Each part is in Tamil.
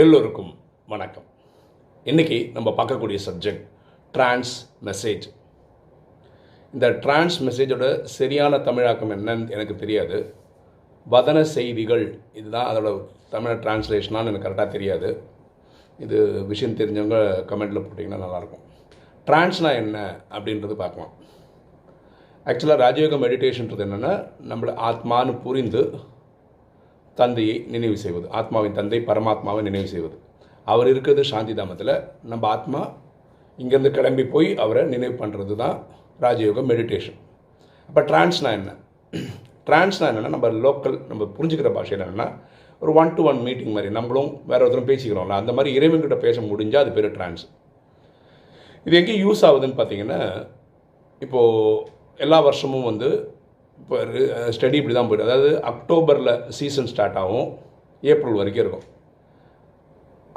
எல்லோருக்கும் வணக்கம். இன்றைக்கி நம்ம பார்க்கக்கூடிய சப்ஜெக்ட் ட்ரான்ஸ் மெசேஜ் இந்த ட்ரான்ஸ் மெசேஜோட சரியான தமிழாக்கம் என்னன்னு எனக்கு தெரியாது. வதன செய்திகள் இதுதான் அதோட தமிழ் டிரான்ஸ்லேஷனான்னு எனக்கு கரெக்டாக தெரியாது. இது விஷயம் தெரிஞ்சவங்க கமெண்ட்டில் போட்டிங்கன்னா நல்லாயிருக்கும். ட்ரான்ஸ்னால் என்ன அப்படின்றது பார்க்கலாம். ஆக்சுவலாக ராஜயோக மெடிடேஷன்றது என்னென்னா நம்மளை ஆத்மானு புரிந்து தந்தையை நினைவு செய்வது. ஆத்மாவின் தந்தை பரமாத்மாவை நினைவு செய்வது. அவர் இருக்கிறது சாந்தி தாமத்தில். நம்ம ஆத்மா இங்கேருந்து கிளம்பி போய் அவரை நினைவு பண்ணுறது தான் ராஜயோக மெடிடேஷன் அப்போ ட்ரான்ஸ்னா என்ன? ட்ரான்ஸ்னா என்னென்னா நம்ம லோக்கல் நம்ம புரிஞ்சுக்கிற பாஷையில் என்னென்னா ஒரு ஒன் டு ஒன் மீட்டிங் மாதிரி நம்மளும் வேறு ஒருத்தரும் பேசிக்கிறோம்ல அந்த மாதிரி இறைவன்கிட்ட பேச முடிஞ்சால் அது பேர் ட்ரான்ஸ் இது எங்கே யூஸ் ஆகுதுன்னு பார்த்தீங்கன்னா இப்போது எல்லா வருஷமும் வந்து இப்போ ஸ்டடி இப்படி தான் போயிடும் அதாவது அக்டோபரில் சீசன் ஸ்டார்ட் ஆகும். ஏப்ரல் வரைக்கும் இருக்கும்.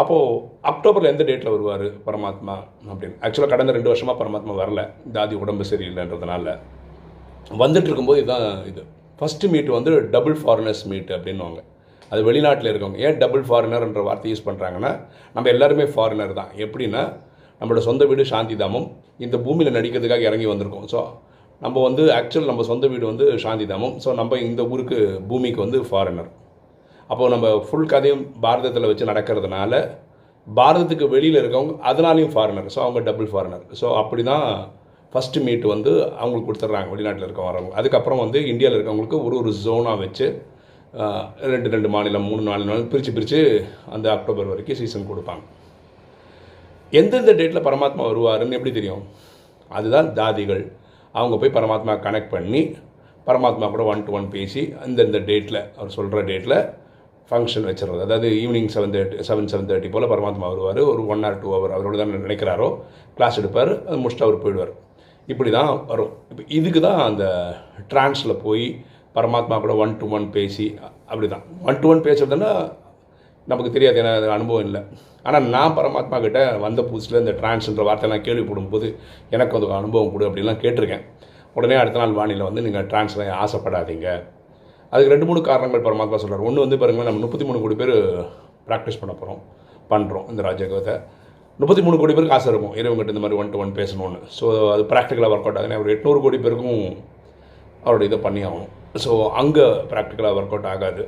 அப்போது அக்டோபரில் எந்த டேட்டில் வருவார் பரமாத்மா? அப்படின்னு. ஆக்சுவலாக கடந்த ரெண்டு வருஷமாக பரமாத்மா வரல. தாதி உடம்பு சரியில்லைன்றதுனால. வந்துட்டு இருக்கும்போது இதுதான் இது. ஃபஸ்ட்டு மீட் வந்து டபுள் ஃபாரினர்ஸ் மீட் அப்படின்னுவாங்க. அது வெளிநாட்டில் இருக்கவங்க. ஏன் டபுள் ஃபாரினர்ன்ற வார்த்தை யூஸ் பண்ணுறாங்கன்னா நம்ம எல்லாருமே ஃபாரினர் தான். எப்படின்னா நம்மளோட சொந்த வீடு சாந்தி தாமம் இந்த பூமியில் நடிக்கிறதுக்காக இறங்கி வந்திருக்கோம். ஸோ நம்ம வந்து ஆக்சுவல் நம்ம சொந்த வீடு வந்து சாந்தி தாமம் ஸோ நம்ம இந்த ஊருக்கு பூமிக்கு வந்து ஃபாரினர் அப்போது நம்ம ஃபுல் கதையும் பாரதத்தில் வச்சு நடக்கிறதுனால பாரதத்துக்கு வெளியில் இருக்கவங்க அதனாலையும் ஃபாரினர் ஸோ அவங்க டபுள் ஃபாரினர் ஸோ அப்படி தான் ஃபஸ்ட்டு மீட் வந்து அவங்களுக்கு கொடுத்துட்றாங்க வெளிநாட்டில் இருக்க வரவங்க. அதுக்கப்புறம் வந்து இந்தியாவில் இருக்கவங்களுக்கு ஒரு ஒரு ஜோனாக வச்சு ரெண்டு ரெண்டு மாநிலம் மூணு நாலு நாள் பிரித்து பிரித்து அந்த அக்டோபர் வரைக்கும் சீசன் கொடுப்பாங்க. எந்தெந்த டேட்டில் பரமாத்மா வருவாருன்னு எப்படி தெரியும்? அதுதான் தாதிகள். அவங்க போய் பரமாத்மா கனெக்ட் பண்ணி பரமாத்மா கூட ஒன் டு ஒன் பேசி அந்தந்த டேட்டில் அவர் சொல்கிற டேட்டில் ஃபங்க்ஷன் வச்சுருறது அதாவது evening seven thirty seven seven thirty போல் பரமாத்மா வருவார். ஒரு ஒன் ஆர் டூ ஹவர் அவரோட தான் நினைக்கிறாரோ கிளாஸ் எடுப்பார் அது முடிச்சுட்டு அவர் போயிடுவார். இப்படி தான் வரும். இப்போ இதுக்கு தான் அந்த ட்ரான்ஸில் போய் பரமாத்மா கூட ஒன் டு ஒன் பேசி அப்படி தான் ஒன் டு ஒன் பேசுறதுன்னா நமக்கு தெரியாது ஏன்னா அனுபவம் இல்லை. ஆனால் நான் பரமாத்மா கிட்ட வந்த புதுசில் இந்த ட்ரான்ஸ்ன்ற வார்த்தையெல்லாம் கேள்விப்படும்போது எனக்கு அது அனுபவம் கொடு அப்படிலாம் கேட்டிருக்கேன். உடனே அடுத்த நாள் வானிலை வந்து நீங்கள் ட்ரான்ஸ்லாம் ஆசைப்படாதீங்க. அதுக்கு ரெண்டு மூணு காரணங்கள் பரமாத்மா சொல்கிறார் ஒன்று வந்து பாருங்கள் நம்ம முப்பத்தி மூணு கோடி பேர் ப்ராக்டிஸ் பண்ண போகிறோம் பண்ணுறோம் இந்த ராஜயோகத்தை முப்பத்தி மூணு கோடி பேருக்கு ஆசை இருக்கும் இறைவங்கிட்ட இந்த மாதிரி ஒன் டு ஒன் பேசணும்னு. ஸோ அது ப்ராக்டிக்கலாக ஒர்க் அவுட் ஆகுதுன்னு ஒரு எட்நூறு கோடி பேருக்கும் அவரோட இதை பண்ணி ஆகணும் ஸோ அங்கே ப்ராக்டிக்கலாக ஒர்க் அவுட் ஆகாது.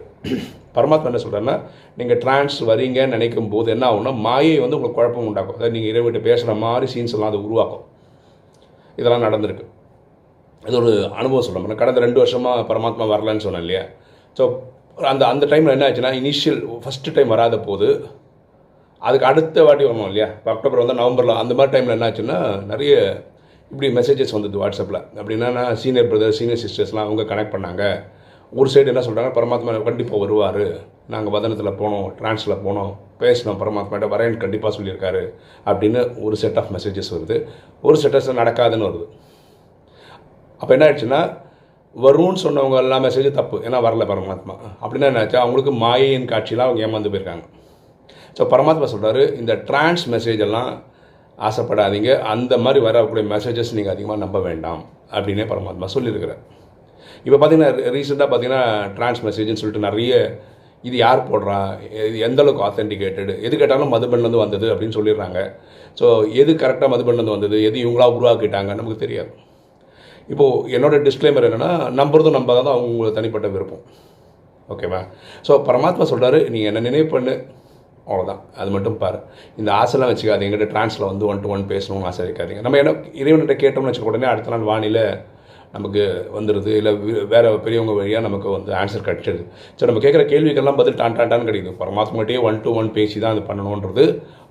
பரமாத்மா என்ன சொல்கிறேன்னா நீங்கள் ட்ரான்ஸ் வரீங்கன்னு நினைக்கும் போது என்ன ஆகும்னா மாயை வந்து உங்களுக்கு குழப்பம் உண்டாக்கும். அதாவது நீங்கள் இறைவன்கிட்ட பேசுகிற மாதிரி சீன்ஸ் எல்லாம் அது உருவாக்கும். இதெல்லாம் நடந்திருக்கு. இது ஒரு அனுபவம் சொல்கிறேன் கடந்த ரெண்டு வருஷமாக பரமாத்மா வரலன்னு சொன்னேன் இல்லையா? ஸோ அந்த அந்த டைமில் என்ன ஆச்சுன்னா இனிஷியல் ஃபஸ்ட்டு டைம் வராத போது அதுக்கு அடுத்த வாட்டி வரணும் இல்லையா? அக்டோபர் வந்து நவம்பரில் அந்த மாதிரி டைமில் என்ன ஆச்சுன்னா நிறைய இப்படி மெசேஜஸ் வந்தது வாட்ஸ்அப்பில் அப்படின்னா சீனியர் பிரதர் சீனியர் சிஸ்டர்ஸ்லாம் அவங்க கனெக்ட் பண்ணாங்க. ஒரு சைடு என்ன சொல்கிறாங்க பரமாத்மா கண்டிப்பாக வருவார். நாங்கள் வதனத்தில் போனோம் ட்ரான்ஸில் போனோம் பேசினோம். பரமாத்மாட்ட வரேன் கண்டிப்பாக சொல்லியிருக்காரு. அப்படின்னு ஒரு செட் ஆஃப் மெசேஜஸ் வருது. ஒரு செட்டஸ் நடக்காதுன்னு வருது. அப்போ என்ன ஆயிடுச்சுன்னா வரும்னு சொன்னவங்க எல்லா மெசேஜும் தப்பு. ஏன்னா வரல பரமாத்மா. அப்படின்னா என்ன ஆச்சு? அவங்களுக்கு மாயையின் காட்சியில் அவங்க ஏமாந்து போயிருக்காங்க. ஸோ பரமாத்மா சொல்கிறாரு இந்த ட்ரான்ஸ் மெசேஜ் எல்லாம் ஆசைப்படாதீங்க. அந்த மாதிரி வரக்கூடிய மெசேஜஸ் நீங்கள் அதிகமாக நம்ப வேண்டாம் அப்படின்னே பரமாத்மா சொல்லியிருக்கிறார். இப்போ பார்த்தீங்கன்னா ரீசெண்டாக பார்த்தீங்கன்னா ட்ரான்ஸ் மெசேஜ்னு சொல்லிட்டு நிறைய இது யார் போடுறா? இது எந்த அளவுக்கு ஆத்தென்டிகேட்டடு எது கேட்டாலும் மதுபன்லேருந்து வந்தது அப்படின்னு சொல்லிடுறாங்க. ஸோ எது கரெக்டாக மதுபன்லேருந்து வந்தது? எது இவங்களா உருவாக்கிட்டாங்க? நமக்கு தெரியாது. இப்போது என்னோட டிஸ்க்ளைமர் என்னென்னா நம்புறதும் நம்பாதான் அவங்க தனிப்பட்ட விருப்பம். ஓகேவா ஸோ பரமாத்மா சொல்கிறாரு நீங்கள் என்ன நினைவு பண்ணு. அவ்வளோதான் அது மட்டும் பாரு. இந்த ஆசைலாம் வச்சுக்காதீங்க. எங்கிட்ட ட்ரான்ஸில் வந்து ஒன் டு ஒன் பேசணும்னு ஆசை வைக்காதீங்க. நம்ம என்ன இறைவன்கிட்ட கேட்டோம்னு வச்சுக்க உடனே அடுத்த நாள் வானில நமக்கு வந்துடுது இல்லை வேறு பெரியவங்க வழியாக நமக்கு வந்து ஆன்சர் கிடச்சிடுது ஸோ நம்ம கேட்குற கேள்விக்கெல்லாம் பதில் டான் டான் டான் கிடைக்குது. பரமாத்மாட்டையே ஒன் டு ஒன் பேசி தான் அது பண்ணணுன்றது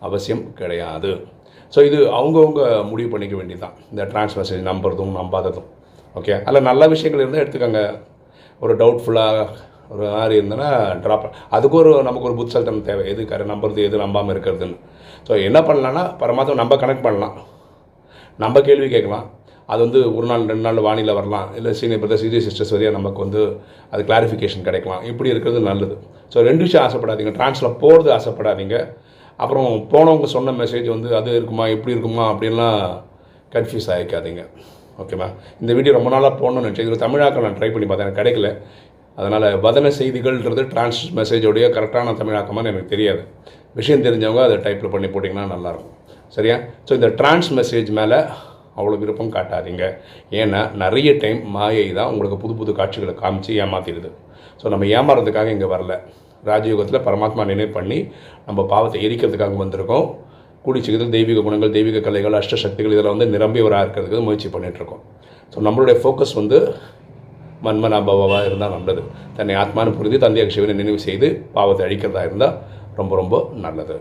அவசியம் கிடையாது. ஸோ இது அவங்கவுங்க முடிவு பண்ணிக்க வேண்டியதுதான். இந்த ட்ரான்ஸ் மெசேஜ் நம்புறதும் நம்பாததும். ஓகே அதில் நல்ல விஷயங்கள் இருந்தால் எடுத்துக்கோங்க. ஒரு டவுட்ஃபுல்லாக ஒரு மாதிரி இருந்ததுன்னா ட்ராப் அதுக்கு ஒரு நமக்கு ஒரு புத்தல்தனம் தேவை. எது கரை நம்புறது எது நம்பாமல் இருக்கிறதுன்னு. ஸோ என்ன பண்ணலான்னா பரமாத்மா நம்ம கனெக்ட் பண்ணலாம். நம்ம கேள்வி கேட்கலாம். அது வந்து ஒரு நாள் ரெண்டு நாள் வானிலை வரலாம். இல்லை சீனியர் பிரதர் சீனியர் சிஸ்டர்ஸ் வழியாக நமக்கு வந்து அது கிளாரிஃபிகேஷன் கிடைக்கலாம். இப்படி இருக்கிறது நல்லது. ஸோ ரெண்டு விஷயம் ஆசைப்படாதீங்க. ட்ரான்ஸில் போகிறது ஆசைப்படாதீங்க. அப்புறம் போனவங்க சொன்ன மெசேஜ் வந்து அது இருக்குமா இப்படி இருக்குமா அப்படின்லாம் கன்ஃபியூஸ் ஆகிக்காதீங்க ஓகேவா இந்த வீடியோ ரொம்ப நாளாக போகணும்னு நினச்சேன். இதில் தமிழாக்கம் நான் ட்ரை பண்ணி பார்த்தேன். எனக்கு கிடைக்கல. அதனால் வதன செய்திகள்ன்றது டிரான்ஸ் மெசேஜோடைய கரெக்டான தமிழாக்கமானு எனக்கு தெரியாது. விஷயம் தெரிஞ்சவங்க அதை டைப்பில் பண்ணி போட்டிங்கன்னா நல்லாயிருக்கும். சரியா? ஸோ இந்த ட்ரான்ஸ் மெசேஜ் மேலே அவ்வளோ விருப்பம் காட்டாதீங்க. ஏன்னா நிறைய டைம் மாயை தான் உங்களுக்கு புது புது காட்சிகளை காமிச்சு ஏமாத்திடுது. ஸோ நம்ம ஏமாறதுக்காக இங்கே வரல. ராஜயோகத்தில் பரமாத்மா நினைவு பண்ணி நம்ம பாவத்தை எரிக்கிறதுக்காக வந்திருக்கோம். குடிச்சிக்கிறது தெய்வீக குணங்கள் தெய்வீக கலைகள் அஷ்ட சக்திகள் இதில் வந்து நிரம்பியவராக இருக்கிறதுக்கு முயற்சி பண்ணிகிட்ருக்கோம் ஸோ நம்மளுடைய ஃபோக்கஸ் வந்து மன்மனாபாவாக இருந்தால் நல்லது. தன்னை ஆத்மானு புரிந்து தந்தையாக சிவனை நினைவு செய்து பாவத்தை அழிக்கிறதா இருந்தால் ரொம்ப ரொம்ப நல்லது.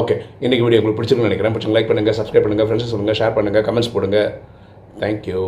ஓகே இன்றைக்கி வீடியோ உங்களுக்கு பிடிச்சிருக்குன்னு நினைக்கிறேன். பிடிச்சிங்க லைக் பண்ணுங்கள் சப்ஸ்கிரைப் பண்ணுங்கள் ஃப்ரெண்ட்ஸ் சொல்லுங்கள் ஷேர் பண்ணுங்கள் கமெண்ட்ஸ் போடுங்கள் தேங்க்யூ